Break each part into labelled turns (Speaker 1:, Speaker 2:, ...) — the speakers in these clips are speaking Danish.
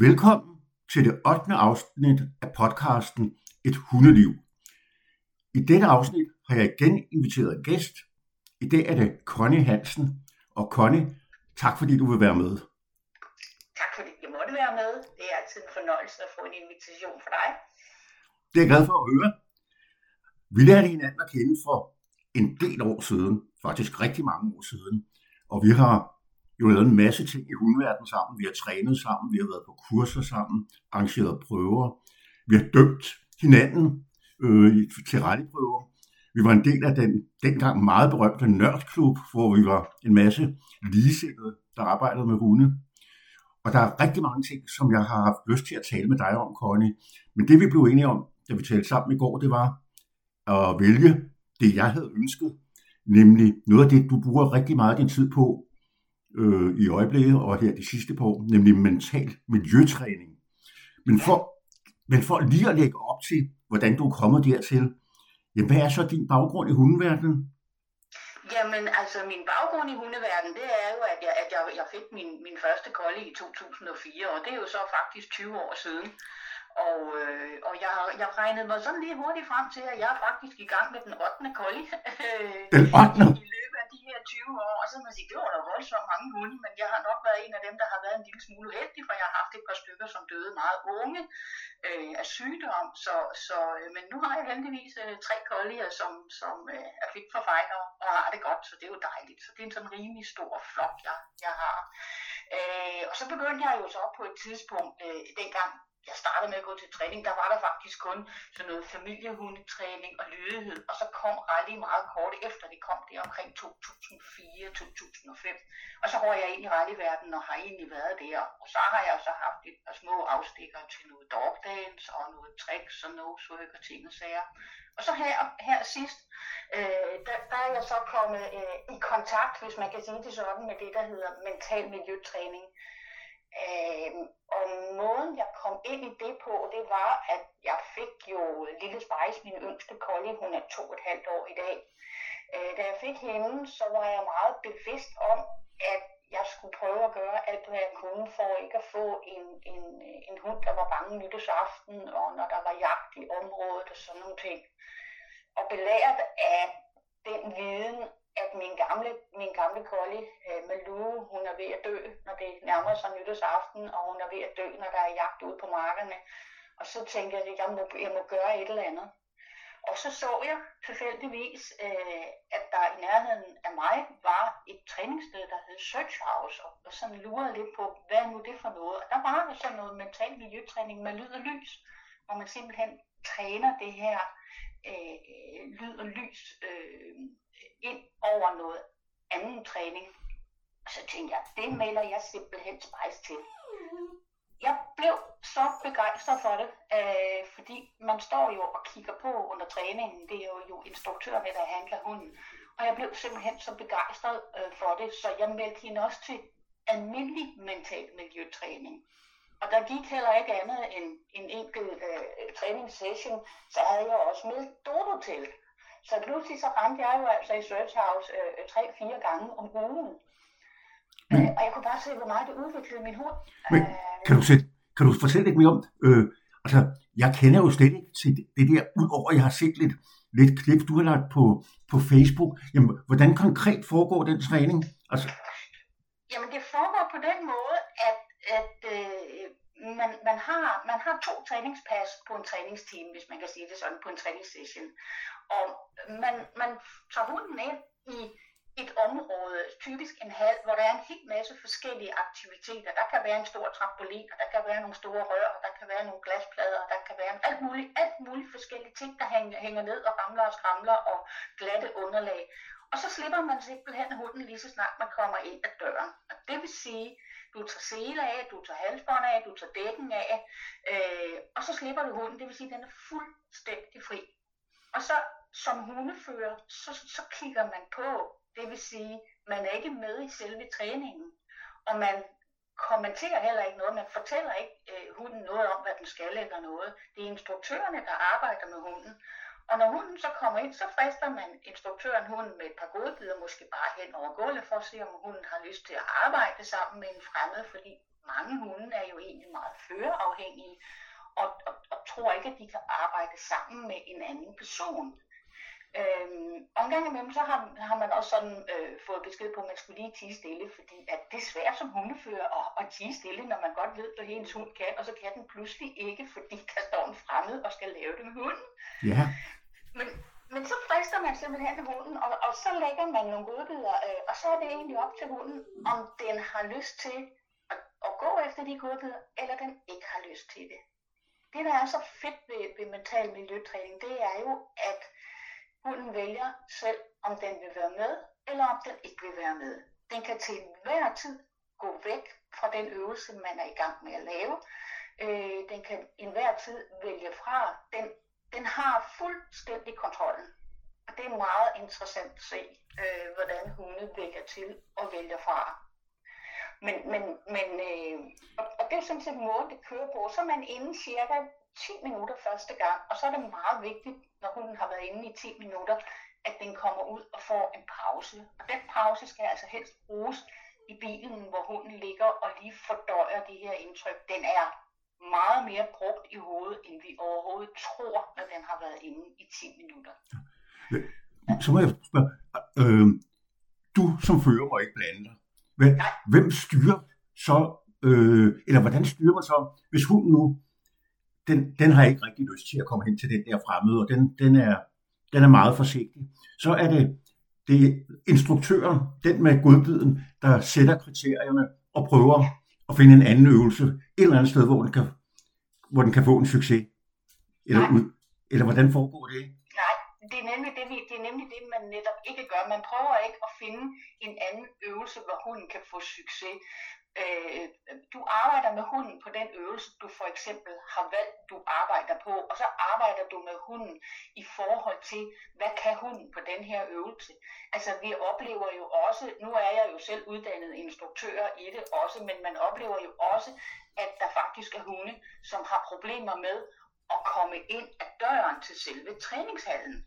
Speaker 1: Velkommen til det 8. afsnit af podcasten Et Hundeliv. I dette afsnit har jeg igen inviteret en gæst. I dag er det Connie Hansen. Og Connie, tak fordi du vil være med.
Speaker 2: Tak fordi jeg måtte være med. Det er altid en fornøjelse at få en invitation for dig.
Speaker 1: Det er jeg glad for at høre. Vi lærte hinanden at kende for en del år siden, faktisk rigtig mange år siden. Og vi har jo lavet en masse ting i hundverdenen sammen. Vi har trænet sammen, vi har været på kurser sammen, arrangeret prøver. Vi har dømt hinanden øh, til retteprøver. Vi var en del af den dengang meget berømte nørdklub, hvor vi var en masse ligesindede, der arbejdede med hunde. Og der er rigtig mange ting, som jeg har haft lyst til at tale med dig om, Connie. Men det vi blev enige om, da vi talte sammen i går, det var at vælge det, jeg havde ønsket. Nemlig noget af det, du bruger rigtig meget din tid på, øh, i øjeblikket og her de sidste par år, nemlig mental miljøtræning. Men for, men for lige at lægge op til, hvordan du er kommet dertil, jamen, hvad er så din baggrund i hundeverdenen?
Speaker 2: Jamen, altså min baggrund i hundeverdenen, det er jo, at jeg, at jeg, jeg fik min, min første kolde i 2004, og det er jo så faktisk 20 år siden. Og, øh, og jeg, jeg regnede mig sådan lige hurtigt frem til, at jeg er faktisk i gang med den 8. kolde.
Speaker 1: Den 8.
Speaker 2: I løbet af de her 20 år. Og så må man sige, det var da voldsomt mange hunde, men jeg har nok været en af dem, der har været en lille smule uheldig, for jeg har haft et par stykker, som døde meget unge øh, af sygdom. Så, så, øh, men nu har jeg heldigvis øh, tre kollier, som, som øh, er fit for fighter og har det godt, så det er jo dejligt. Så det er en sådan rimelig stor flok, jeg, jeg har. Øh, og så begyndte jeg jo så op på et tidspunkt, øh, dengang jeg startede med at gå til træning, der var der faktisk kun sådan noget familiehundetræning og lydighed, og så kom rally meget kort efter, det kom det omkring 2004-2005. Og så røg jeg ind i rallyverdenen og har egentlig været der, og så har jeg så haft et par små afstikker til noget dogdance og noget tricks og noget og ting og sager. Og så her, her sidst, øh, der, der er jeg så kommet øh, i kontakt, hvis man kan sige det sådan, med det, der hedder mental miljøtræning. Øh, og måden jeg kom ind i det på, det var, at jeg fik jo Lille Spice, min yngste collie, hun er to og et halvt år i dag. Øh, da jeg fik hende, så var jeg meget bevidst om, at jeg skulle prøve at gøre alt, hvad jeg kunne for ikke at få en, en, en hund, der var bange nytårsaften, og når der var jagt i området og sådan nogle ting. Og belært af den viden, at min gamle, min gamle collie, øh, Malou, hun er ved at dø, når det nærmer sig nytårsaften, og hun er ved at dø, når der er jagt ude på markerne. Og så tænkte jeg, at jeg må, jeg må gøre et eller andet. Og så så jeg tilfældigvis, øh, at der i nærheden af mig var et træningssted, der hed Search House, og, og sådan lurede lidt på, hvad er nu det for noget? Og der var sådan noget mental miljøtræning med lyd og lys, hvor man simpelthen træner det her øh, lyd og lys øh, ind over noget anden træning. Og så tænkte jeg, det melder jeg simpelthen spejs til. Jeg blev så begejstret for det, øh, fordi man står jo og kigger på under træningen. Det er jo, jo instruktøren, der handler hunden. Og jeg blev simpelthen så begejstret øh, for det, så jeg meldte hende også til almindelig mental miljøtræning. Og der gik heller ikke andet end en enkelt øh, træningssession, så havde jeg også med Dodo til. Så pludselig så ramte jeg jo altså i Search House øh, tre-fire gange om ugen. Men, og jeg kunne bare se, hvor meget det udviklede min hund.
Speaker 1: Men, øh, kan, du sætte, kan du fortælle lidt mere om? Øh, altså, jeg kender jo slet ikke til det, det der, udover at jeg har set lidt, lidt klip, du har lagt på, på Facebook. Jamen, hvordan konkret foregår den træning? Altså...
Speaker 2: Jamen, det foregår på den måde, at, at øh, man, man, har, man har to træningspas på en træningsteam, hvis man kan sige det sådan, på en træningssession. Og man, man tager hunden ind i et område, typisk en hal, hvor der er en hel masse forskellige aktiviteter. Der kan være en stor trampolin, og der kan være nogle store rør, og der kan være nogle glasplader, og der kan være alt muligt, alt muligt forskellige ting, der hænger, hænger ned og ramler og skramler og glatte underlag. Og så slipper man simpelthen hunden lige så snart man kommer ind ad døren. Og det vil sige, du tager sele af, du tager halsbånd af, du tager dækken af, øh, og så slipper du hunden. Det vil sige, at den er fuldstændig fri. Og så som hundefører, så, så kigger man på. Det vil sige, man er ikke med i selve træningen. Og man kommenterer heller ikke noget. Man fortæller ikke øh, hunden noget om, hvad den skal eller noget. Det er instruktørerne, der arbejder med hunden. Og når hunden så kommer ind, så frister man instruktøren hunden med et par godbidder, måske bare hen over gulvet, for at se, om hunden har lyst til at arbejde sammen med en fremmed, fordi mange hunde er jo egentlig meget føreafhængige, og, og, og tror ikke, at de kan arbejde sammen med en anden person. Øhm, og en gang imellem, så har, har man også sådan øh, fået besked på, at man skulle lige tige stille, fordi at det er svært som hundefører at, at tige stille, når man godt ved, at hendes hund kan, og så kan den pludselig ikke, fordi der står en fremmed og skal lave det med hunden.
Speaker 1: Ja.
Speaker 2: Men, men så frister man simpelthen hunden, og, og så lægger man nogle godbidder, øh, og så er det egentlig op til hunden, om den har lyst til at, at gå efter de godbidder, eller den ikke har lyst til det. Det, der er så fedt ved, ved mental miljøtræning, det er jo, at hunden vælger selv, om den vil være med, eller om den ikke vil være med. Den kan til enhver tid gå væk fra den øvelse, man er i gang med at lave. Øh, den kan enhver tid vælge fra. Den den har fuldstændig kontrollen. Og det er meget interessant at se, øh, hvordan hunde vælger til og vælger fra. Men, men, men øh, og, og det er sådan set måden, det kører på. Så er man inde cirka 10 minutter første gang, og så er det meget vigtigt, når hunden har været inde i 10 minutter, at den kommer ud og får en pause. Og den pause skal altså helst bruges i bilen, hvor hunden ligger og lige fordøjer de her indtryk. Den er meget mere brugt i hovedet, end vi overhovedet tror, når den har været inde i 10 minutter.
Speaker 1: Så må jeg spørge, øh, du som fører må ikke blande dig. Hvem, hvem styrer så, øh, eller hvordan styrer man så, hvis hunden nu, den, den har ikke rigtig lyst til at komme hen til den der fremmede, og den, den, er, den er meget forsigtig, så er det, det er instruktøren, den med godbiden, der sætter kriterierne og prøver at finde en anden øvelse et eller andet sted, hvor den kan, hvor den kan få en succes? Eller, ud, eller hvordan foregår det?
Speaker 2: Nej, det er, nemlig det, vi, det er nemlig det, man netop ikke gør. Man prøver ikke at finde en anden øvelse, hvor hunden kan få succes øh, du arbejder med hunden på den øvelse, du for eksempel har valgt, du arbejder på, og så arbejder du med hunden i forhold til, hvad kan hunden på den her øvelse. Altså vi oplever jo også, nu er jeg jo selv uddannet instruktør i det også, men man oplever jo også, at der faktisk er hunde, som har problemer med at komme ind ad døren til selve træningshallen.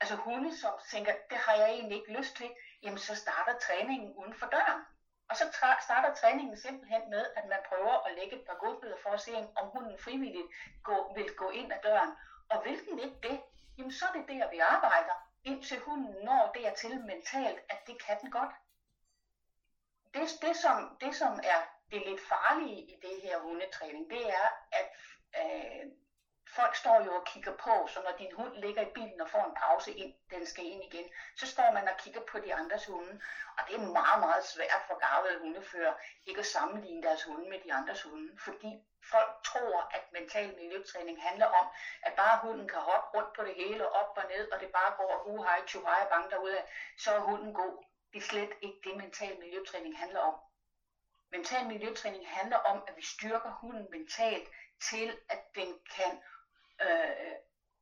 Speaker 2: Altså hunde, som tænker, det har jeg egentlig ikke lyst til, jamen så starter træningen uden for døren. Og så starter træningen simpelthen med, at man prøver at lægge et par godbidder for at se, om hunden frivilligt gå, vil gå ind ad døren. Og vil den ikke det, jamen så er det der, vi arbejder, indtil hunden når dertil mentalt, at det kan den godt. Det, det, som, det som er det lidt farlige i det her hundetræning, det er, at øh, folk står jo og kigger på, så når din hund ligger i bilen og får en pause, ind, den skal ind igen, så står man og kigger på de andres hunde. Og det er meget, meget svært for gavede hundefører ikke at sammenligne deres hunde med de andres hunde, fordi folk tror, at mental miljøtræning handler om, at bare hunden kan hoppe rundt på det hele, op og ned, og det bare går uh, hej, tju, hej, bang derude, så er hunden god. Det er slet ikke det, mental miljøtræning handler om. Mental miljøtræning handler om, at vi styrker hunden mentalt til, at den kan øh,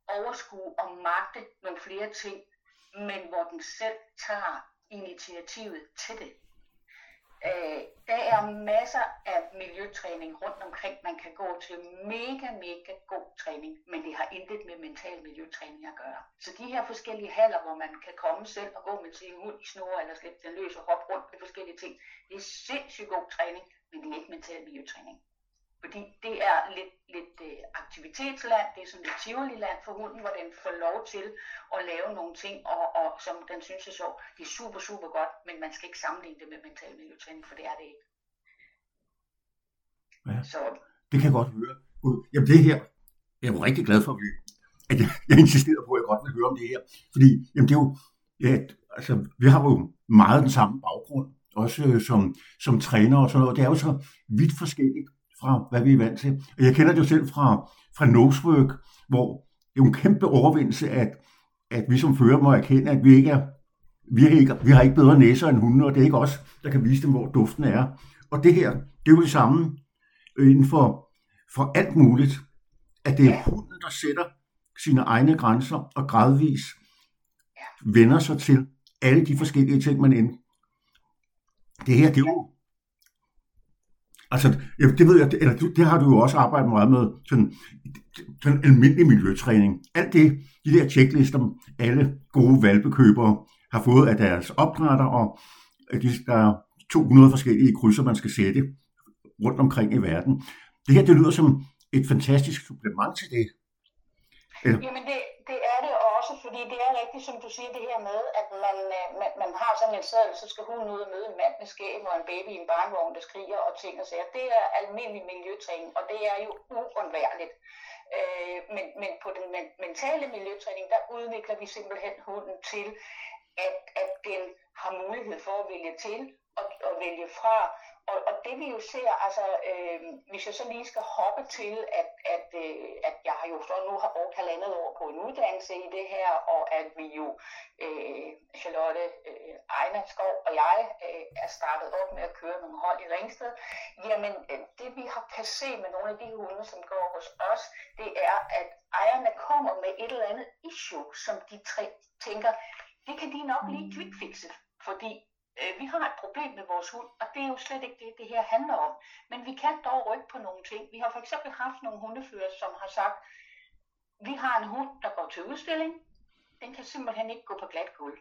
Speaker 2: overskue og magte nogle flere ting, men hvor den selv tager initiativet til det. Øh, der er masser af miljøtræning rundt omkring, man kan gå til. Mega, mega god træning, men det har intet med mental miljøtræning at gøre. Så de her forskellige haller, hvor man kan komme selv og gå med sin hund i snor, eller slippe den løs og hoppe rundt med forskellige ting, det er sindssygt god træning, men det er ikke mental miljøtræning. Fordi det er lidt, lidt uh, aktivitetsland, det er sådan lidt tivoli-land for hunden, hvor den får lov til at lave nogle ting, og, og som den synes er sjov. Det er super, super godt, men man skal ikke sammenligne det med mental miljøtræning, for det er det ikke.
Speaker 1: Ja, Så. det kan jeg godt høre. Jamen det her, jeg er jo rigtig glad for, at, vi, at jeg, jeg insisterer på, at jeg godt vil høre om det her. Fordi jamen det er jo, ja, altså, vi har jo meget den samme baggrund, også øh, som, som træner og sådan noget. Det er jo så vidt forskelligt fra, hvad vi er vant til. Og jeg kender det jo selv fra, fra Nosework, hvor det er jo en kæmpe overvindelse, at, at vi som fører må erkende, at vi ikke er vi har, ikke, vi har ikke bedre næser end hunde, og det er ikke os, der kan vise dem, hvor duften er. Og det her, det er jo det samme øh, inden for, for alt muligt, at det er hunden, der sætter sine egne grænser og gradvis vender sig til alle de forskellige ting, man ind. Det her, det er jo Altså, ja, det ved jeg, eller det har du jo også arbejdet meget med, sådan, sådan almindelig miljøtræning. Alt det, de der checklister, alle gode valpekøbere har fået af deres opdrætter, og de, der er 200 forskellige krydser, man skal sætte rundt omkring i verden. Det her, det lyder som et fantastisk supplement til det.
Speaker 2: Eller? Jamen, det, det fordi det er rigtigt, som du siger, det her med, at man, øh, man, man har sådan en sædel, så skal hun ud og møde en mand med skæg og en baby i en barnvogn, der skriger og ting og sager. Det er almindelig miljøtræning, og det er jo uundværligt. Øh, men, men på den mentale miljøtræning, der udvikler vi simpelthen hunden til, at, at den har mulighed for at vælge til og, og vælge fra, og, og det vi jo ser, altså øh, hvis jeg så lige skal hoppe til, at, at, øh, at jeg har jo så nu har brugt halvandet år på en uddannelse i det her, og at vi jo, øh, Charlotte øh, Ejna Skov og jeg, øh, er startet op med at køre nogle hold i Ringsted, jamen øh, det vi har kan se med nogle af de hunde, som går hos os, det er, at ejerne kommer med et eller andet issue, som de tre tænker, det kan de nok lige quickfixe, fordi øh, vi har et problem med vores hund, og det er jo slet ikke det, det her handler om. Men vi kan dog rykke på nogle ting. Vi har for eksempel haft nogle hundefører, som har sagt, vi har en hund, der går til udstilling. Den kan simpelthen ikke gå på glat gulv.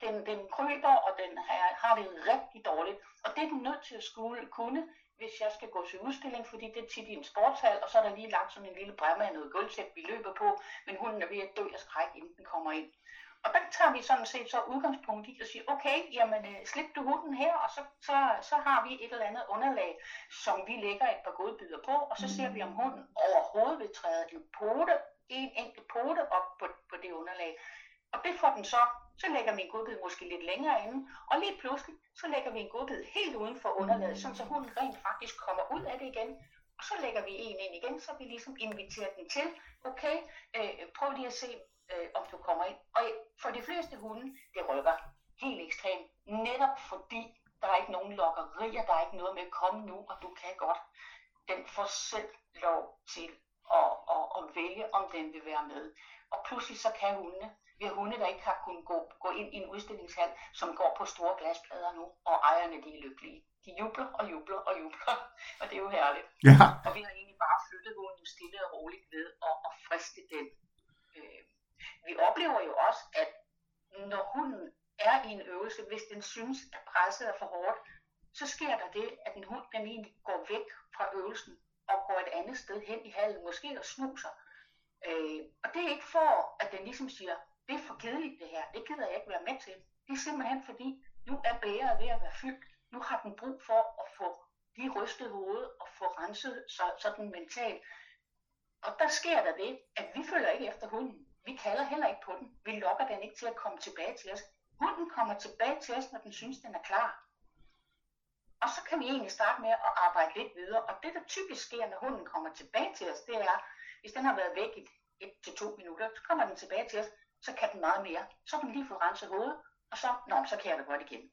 Speaker 2: Den, den kryber, og den har, har det rigtig dårligt. Og det er den nødt til at skulle kunne, hvis jeg skal gå til udstilling, fordi det er tit i en sportshal, og så er der lige lagt sådan en lille bremme af noget gulvtæp, vi løber på, men hunden er ved at dø af skræk, inden den kommer ind. Og der tager vi sådan set så udgangspunkt i at sige, okay, jamen øh, slip du hunden her, og så, så, så har vi et eller andet underlag, som vi lægger et par godbyder på, og så ser vi, om hunden overhovedet vil træde en pote, en enkelt pote op på, på det underlag. Og det får den så, så lægger vi en godbid måske lidt længere inde, og lige pludselig, så lægger vi en godbid helt uden for underlaget, så hunden rent faktisk kommer ud af det igen, og så lægger vi en ind igen, så vi ligesom inviterer den til, okay, øh, prøv lige at se, øh, om du kommer ind. Og for de fleste hunde, det rykker helt ekstremt, netop fordi der er ikke nogen lokkerier, der er ikke noget med komme nu, og du kan godt. Den får selv lov til at, at, at vælge, om den vil være med. Og pludselig så kan hundene, vi har hunde, der ikke har kunnet gå, gå ind i en udstillingshal, som går på store glasplader nu, og ejerne de er lykkelige. De jubler og jubler og jubler, og det er jo herligt.
Speaker 1: Ja.
Speaker 2: Og vi har egentlig bare flyttet hunden stille og roligt ved at, at friste den. Øh, vi oplever jo også, at når hunden er i en øvelse, hvis den synes, at presset er for hårdt, så sker der det, at en hund den egentlig går væk fra øvelsen og går et andet sted hen i hallen, måske og snuser. Øh, og det er ikke for, at den ligesom siger, det er for kedeligt det her, det gider jeg ikke være med til. Det er simpelthen fordi, nu er bæret ved at være fyldt. Nu har den brug for at få lige rystet hovedet og få renset sig sådan mentalt. Og der sker der det, at vi følger ikke efter hunden. Vi kalder heller ikke på den. Vi lokker den ikke til at komme tilbage til os. Hunden kommer tilbage til os, når den synes, den er klar. Og så kan vi egentlig starte med at arbejde lidt videre. Og det, der typisk sker, når hunden kommer tilbage til os, det er, hvis den har været væk i et til to minutter, så kommer den tilbage til os, så kan den meget mere. Så kan den lige få renset hovedet, og så, nå, så kan jeg det godt igen.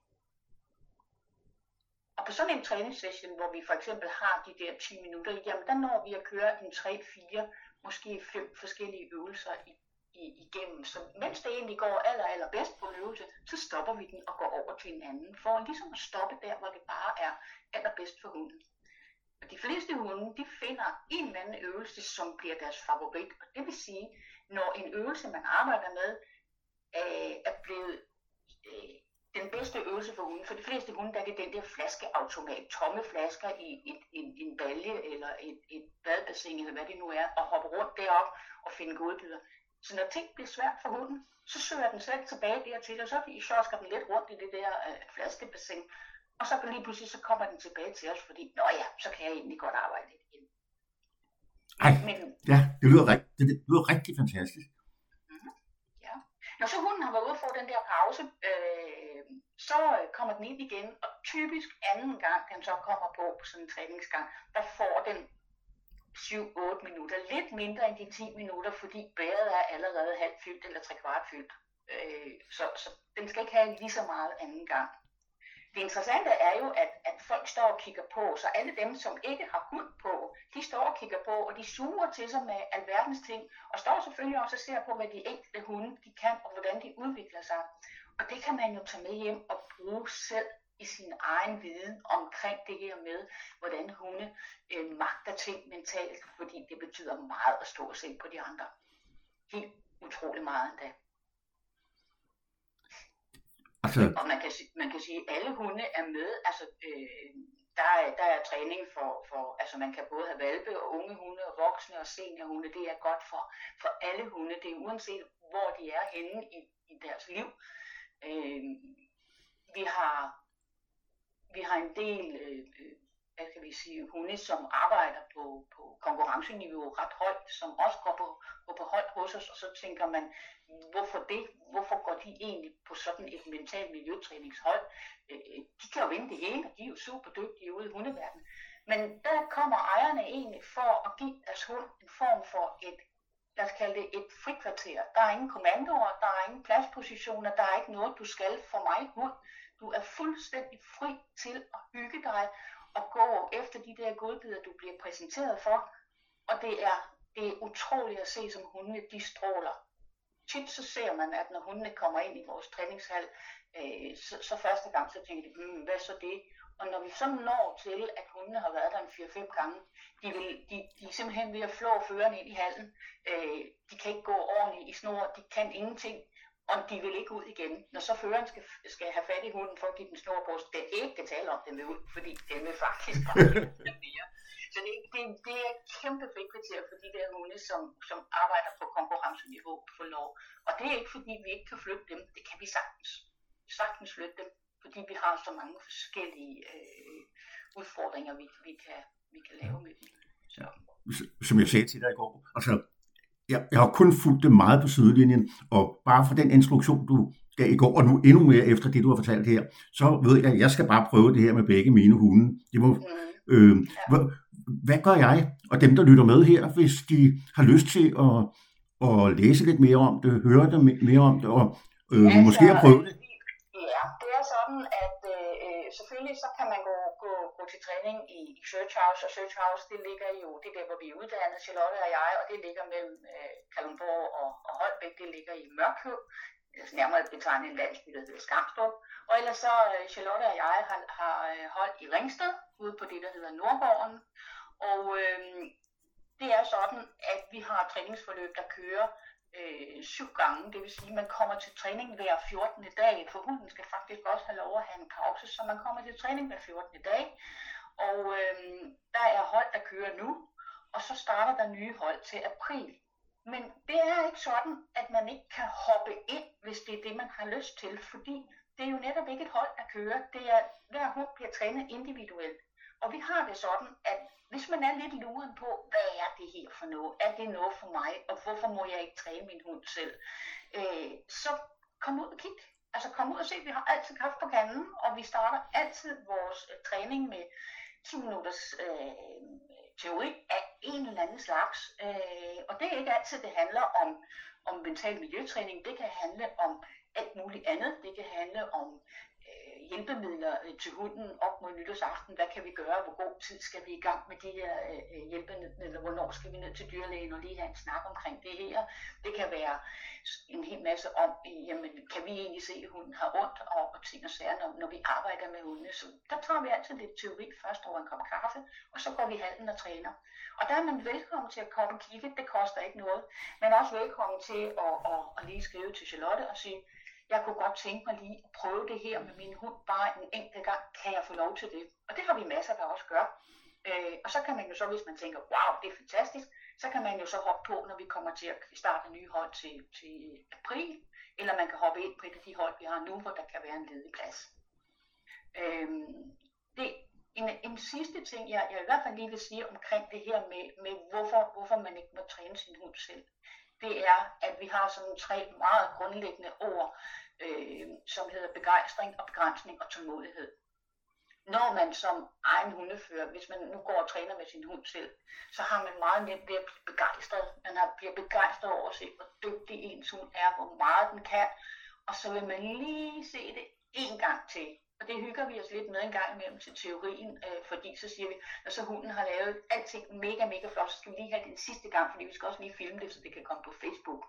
Speaker 2: Og på sådan en træningssession, hvor vi for eksempel har de der 10 minutter, jamen der når vi at køre en 3-4, måske fem forskellige øvelser i igennem. Så mens det egentlig går aller, aller bedst på en øvelse, så stopper vi den og går over til en anden, for ligesom at stoppe der, hvor det bare er allerbedst for hunden. Og de fleste hunde, de finder en eller anden øvelse, som bliver deres favorit. Og det vil sige, når en øvelse, man arbejder med, øh, er blevet øh, den bedste øvelse for hunden. For de fleste hunde, der er det den der flaskeautomat, tomme flasker i et, en, en balje eller et, et badbassin, eller hvad det nu er, og hoppe rundt derop og finde godbidder. Så når ting bliver svært for hunden, så søger den selv tilbage dertil, og så sjosker den lidt rundt i det der øh, flaskebassin. Og så lige pludselig så kommer den tilbage til os, fordi, nå ja, så kan jeg egentlig godt arbejde lidt igen.
Speaker 1: Ej, Men, ja, det lyder, rigt, det, det lyder rigtig fantastisk.
Speaker 2: Mm-hmm, ja. Når så hunden har været ude og få den der pause, øh, så kommer den ind igen, og typisk anden gang, den så kommer på på sådan en træningsgang, der får den 7-8 minutter. Lidt mindre end de 10 minutter, fordi bæret er allerede halvt fyldt eller tre kvart fyldt. Øh, så, så den skal ikke have lige så meget anden gang. Det interessante er jo, at, at folk står og kigger på, så alle dem, som ikke har hund på, de står og kigger på, og de suger til sig med alverdens ting, og står selvfølgelig også og ser på, hvad de enkelte hunde de kan, og hvordan de udvikler sig. Og det kan man jo tage med hjem og bruge selv i sin egen viden omkring det her med, hvordan hunde øh, magter ting mentalt, fordi det betyder meget at stå og se på de andre. Helt utrolig meget endda. Altså... Og man kan, man kan sige, at alle hunde er med. Altså, øh, der, er, der er træning for, for, altså man kan både have valpe og unge hunde og voksne og seniorhunde. Det er godt for, for alle hunde. Det er uanset, hvor de er henne i, i deres liv. Øh, vi har vi har en del øh, hvad kan vi sige, hunde, som arbejder på, på konkurrenceniveau ret højt, som også går på, går på hold hos os, og så tænker man, hvorfor det? Hvorfor går de egentlig på sådan et mental miljøtræningshold? Øh, øh, de kan jo vinde det hele, og de er jo super dygtige ude i hundeverdenen. Men der kommer ejerne egentlig for at give deres hund en form for et lad os kalde det et frikvarter. Der er ingen kommandoer, der er ingen pladspositioner, der er ikke noget, du skal for mig hund. Du er fuldstændig fri til at hygge dig og gå efter de der godbidder, du bliver præsenteret for. Og det er, det er utroligt at se, som hundene de stråler. Tit så ser man, at når hundene kommer ind i vores træningshal, øh, så, så første gang så tænker de, hmm, hvad så det? Og når vi så når til, at hundene har været der en 4-5 gange, de, vil, de, de er simpelthen ved at flå føreren ind i hallen. Øh, de kan ikke gå ordentligt i snor, de kan ingenting og de vil ikke ud igen. Når så føreren skal, skal have fat i hunden for at give den snor på, det er ikke tale om, den vil ud, fordi den vil faktisk bare mere. Så det, det, det er et kæmpe frikvarter for de der hunde, som, som arbejder på konkurrenceniveau for lov. Og det er ikke fordi, vi ikke kan flytte dem. Det kan vi sagtens. Sagtens flytte dem, fordi vi har så mange forskellige øh, udfordringer, vi, vi, kan, vi kan lave med dem. Så.
Speaker 1: Som jeg sagde til dig i går, altså jeg, jeg har kun fulgt det meget på sidelinjen, og bare for den instruktion, du gav i går, og nu endnu mere efter det, du har fortalt her, så ved jeg, at jeg skal bare prøve det her med begge mine hunde. Det må, øh, hvad, hvad gør jeg, og dem, der lytter med her, hvis de har lyst til at, at læse lidt mere om det, høre det mere om det, og øh, ja, måske at prøve det?
Speaker 2: Ja, det er sådan, at øh, selvfølgelig så kan man gå til træning i, i Search House, og Search House, det ligger jo, det er der, hvor vi er uddannet, Charlotte og jeg, og det ligger mellem øh, Kalundborg og, og Holbæk, det ligger i Mørkøv, altså øh, nærmere betegnet en landsby, der hedder Skamstrup. Og ellers så, øh, Charlotte og jeg har, har øh, holdt i Ringsted, ude på det, der hedder Nordgården, og øh, det er sådan, at vi har træningsforløb, der kører øh, syv gange. Det vil sige, at man kommer til træning hver 14. dag, for hunden skal faktisk også have lov at have en pause, så man kommer til træning hver 14. dag. Og øh, der er hold, der kører nu, og så starter der nye hold til april. Men det er ikke sådan, at man ikke kan hoppe ind, hvis det er det, man har lyst til, fordi det er jo netop ikke et hold, der kører. Det er, hver hund bliver trænet individuelt. Og vi har det sådan, at hvis man er lidt luren på, hvad er det her for noget? Er det noget for mig? Og hvorfor må jeg ikke træne min hund selv? Øh, så kom ud og kig. Altså kom ud og se, vi har altid kraft på kanden, og vi starter altid vores øh, træning med 10 minutters øh, teori af en eller anden slags. Øh, og det er ikke altid, det handler om, om mental miljøtræning. Det kan handle om alt muligt andet. Det kan handle om hjælpemidler øh, til hunden op mod nytårsaften. Hvad kan vi gøre? Hvor god tid skal vi i gang med de her øh, øh, hjælpemidler? Hvornår skal vi ned til dyrlægen og lige have en snak omkring det her? Det kan være en hel masse om, jamen, kan vi egentlig se, at hunden har ondt og, og ting og sager, når, når vi arbejder med hundene. Så der tager vi altid lidt teori først over en kop kaffe, og så går vi halden og træner. Og der er man velkommen til at komme og kigge. Det koster ikke noget. Men også velkommen til at, at, at lige skrive til Charlotte og sige, jeg kunne godt tænke mig lige at prøve det her med min hund bare en enkelt gang. Kan jeg få lov til det? Og det har vi masser, der også gør. Øh, og så kan man jo så, hvis man tænker, wow, det er fantastisk, så kan man jo så hoppe på, når vi kommer til at starte nye hold til, til april, eller man kan hoppe ind på et af de hold, vi har nu, hvor der kan være en ledig plads. Øh, det, en, en sidste ting, jeg, jeg i hvert fald lige vil sige omkring det her med, med hvorfor, hvorfor man ikke må træne sin hund selv, det er, at vi har sådan tre meget grundlæggende ord, øh, som hedder begejstring og begrænsning og tålmodighed. Når man som egen hundefører, hvis man nu går og træner med sin hund selv, så har man meget nemt ved at blive begejstret. Man har, bliver begejstret over at se, hvor dygtig ens hund er, hvor meget den kan, og så vil man lige se det en gang til. Og det hygger vi os lidt med en gang imellem til teorien, øh, fordi så siger vi, når så hunden har lavet alting mega, mega flot, så skal vi lige have den sidste gang, fordi vi skal også lige filme det, så det kan komme på Facebook.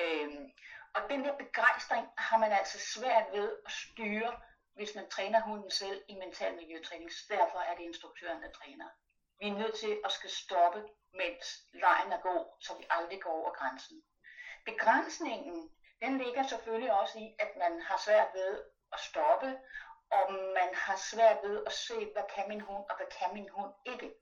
Speaker 2: Øh, og den der begejstring har man altså svært ved at styre, hvis man træner hunden selv i mental miljøtræning. Derfor er det instruktøren, der træner. Vi er nødt til at skal stoppe, mens lejen er god, så vi aldrig går over grænsen. Begrænsningen, den ligger selvfølgelig også i, at man har svært ved at stoppe, og man har svært ved at se, hvad kan min hund, og hvad kan min hund ikke.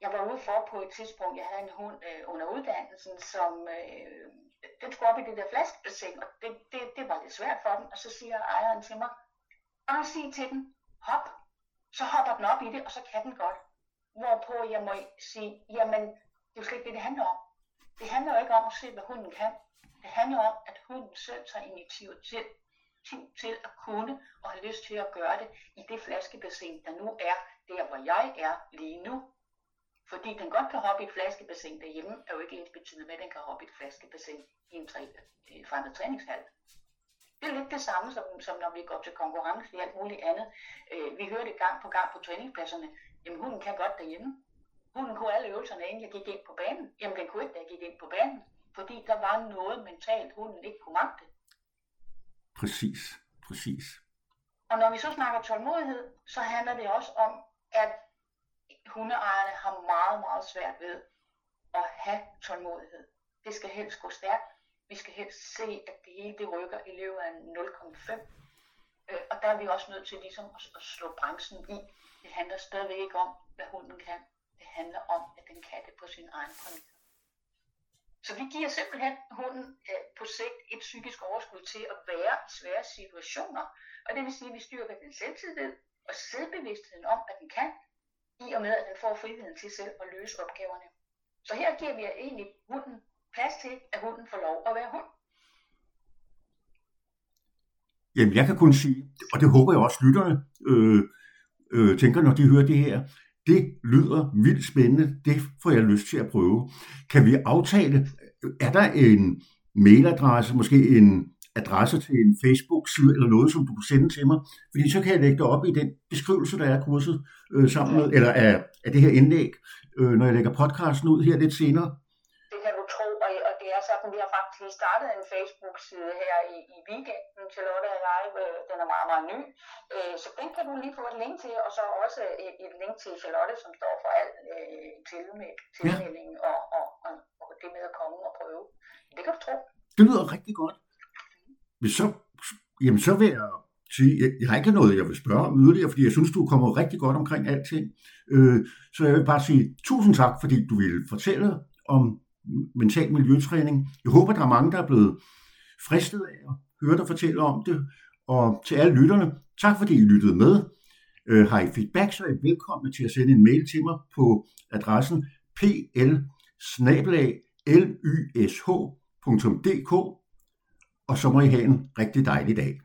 Speaker 2: Jeg var ude for på et tidspunkt, jeg havde en hund øh, under uddannelsen, som øh, den skulle op i det der flaskebassin, og det, det, det var lidt svært for den, og så siger ejeren til mig, bare sig til den, hop, så hopper den op i det, og så kan den godt. Hvorpå jeg må sige, jamen, det er jo slet ikke det, det handler om. Det handler jo ikke om at se, hvad hunden kan. Det handler om, at hunden selv tager initiativ til, til at kunne og have lyst til at gøre det i det flaskebassin, der nu er der, hvor jeg er lige nu. Fordi den godt kan hoppe i et flaskebassin derhjemme, er jo ikke ens betydende med, at den kan hoppe i et flaskebassin i en tre, øh, fremmed træningshal. Det er lidt det samme, som, som når vi går til konkurrence i alt muligt andet. Øh, vi hører det gang på gang på træningspladserne. Jamen, hunden kan godt derhjemme. Hunden kunne alle øvelserne, inden jeg gik ind på banen. Jamen, den kunne ikke, da jeg gik ind på banen. Fordi der var noget mentalt, hunden ikke kunne magte.
Speaker 1: Præcis, præcis.
Speaker 2: Og når vi så snakker tålmodighed, så handler det også om, at hundeejerne har meget, meget svært ved at have tålmodighed. Det skal helst gå stærkt. Vi skal helst se, at det hele det rykker i løbet af 0,5. Øh, og der er vi også nødt til ligesom at, at slå bremsen i. Det handler stadigvæk ikke om, hvad hunden kan. Det handler om, at den kan det på sin egen præmisser. Så vi giver simpelthen hunden øh, på sigt et psykisk overskud til at være i svære situationer. Og det vil sige, at vi styrker den selvtillid og selvbevidstheden om, at den kan, i og med at den får friheden til selv at løse opgaverne. Så her giver vi egentlig hunden plads til, at hunden får lov at være hund.
Speaker 1: Jamen, jeg kan kun sige, og det håber jeg også lytterne øh, øh, tænker, når de hører det her, det lyder vildt spændende, det får jeg lyst til at prøve. Kan vi aftale, er der en mailadresse, måske en adresse til en Facebook-side eller noget, som du kan sende til mig? Fordi så kan jeg lægge det op i den beskrivelse, der er kurset øh, sammen med, eller af, af det her indlæg, øh, når jeg lægger podcasten ud her lidt senere.
Speaker 2: Det kan du tro, og, og det er sådan, vi startet en Facebook-side her i, i weekenden, Charlotte og jeg, øh, den er meget, meget ny. Øh, så den kan du lige få et link til, og så også et, et link til Charlotte, som står for al øh, tilmelding, tilmelding ja. og, og, og, og det med at komme og prøve. Det kan du tro.
Speaker 1: Det lyder rigtig godt. Men så, jamen så vil jeg sige, jeg, jeg har ikke noget, jeg vil spørge om yderligere, fordi jeg synes, du kommer rigtig godt omkring alting. Øh, så jeg vil bare sige tusind tak, fordi du ville fortælle om mental miljøtræning. Jeg håber, der er mange, der er blevet fristet af at høre dig fortælle om det. Og til alle lytterne, tak fordi I lyttede med. Øh, har I feedback, så er I velkomne til at sende en mail til mig på adressen pl lysh.dk og så må I have en rigtig dejlig dag.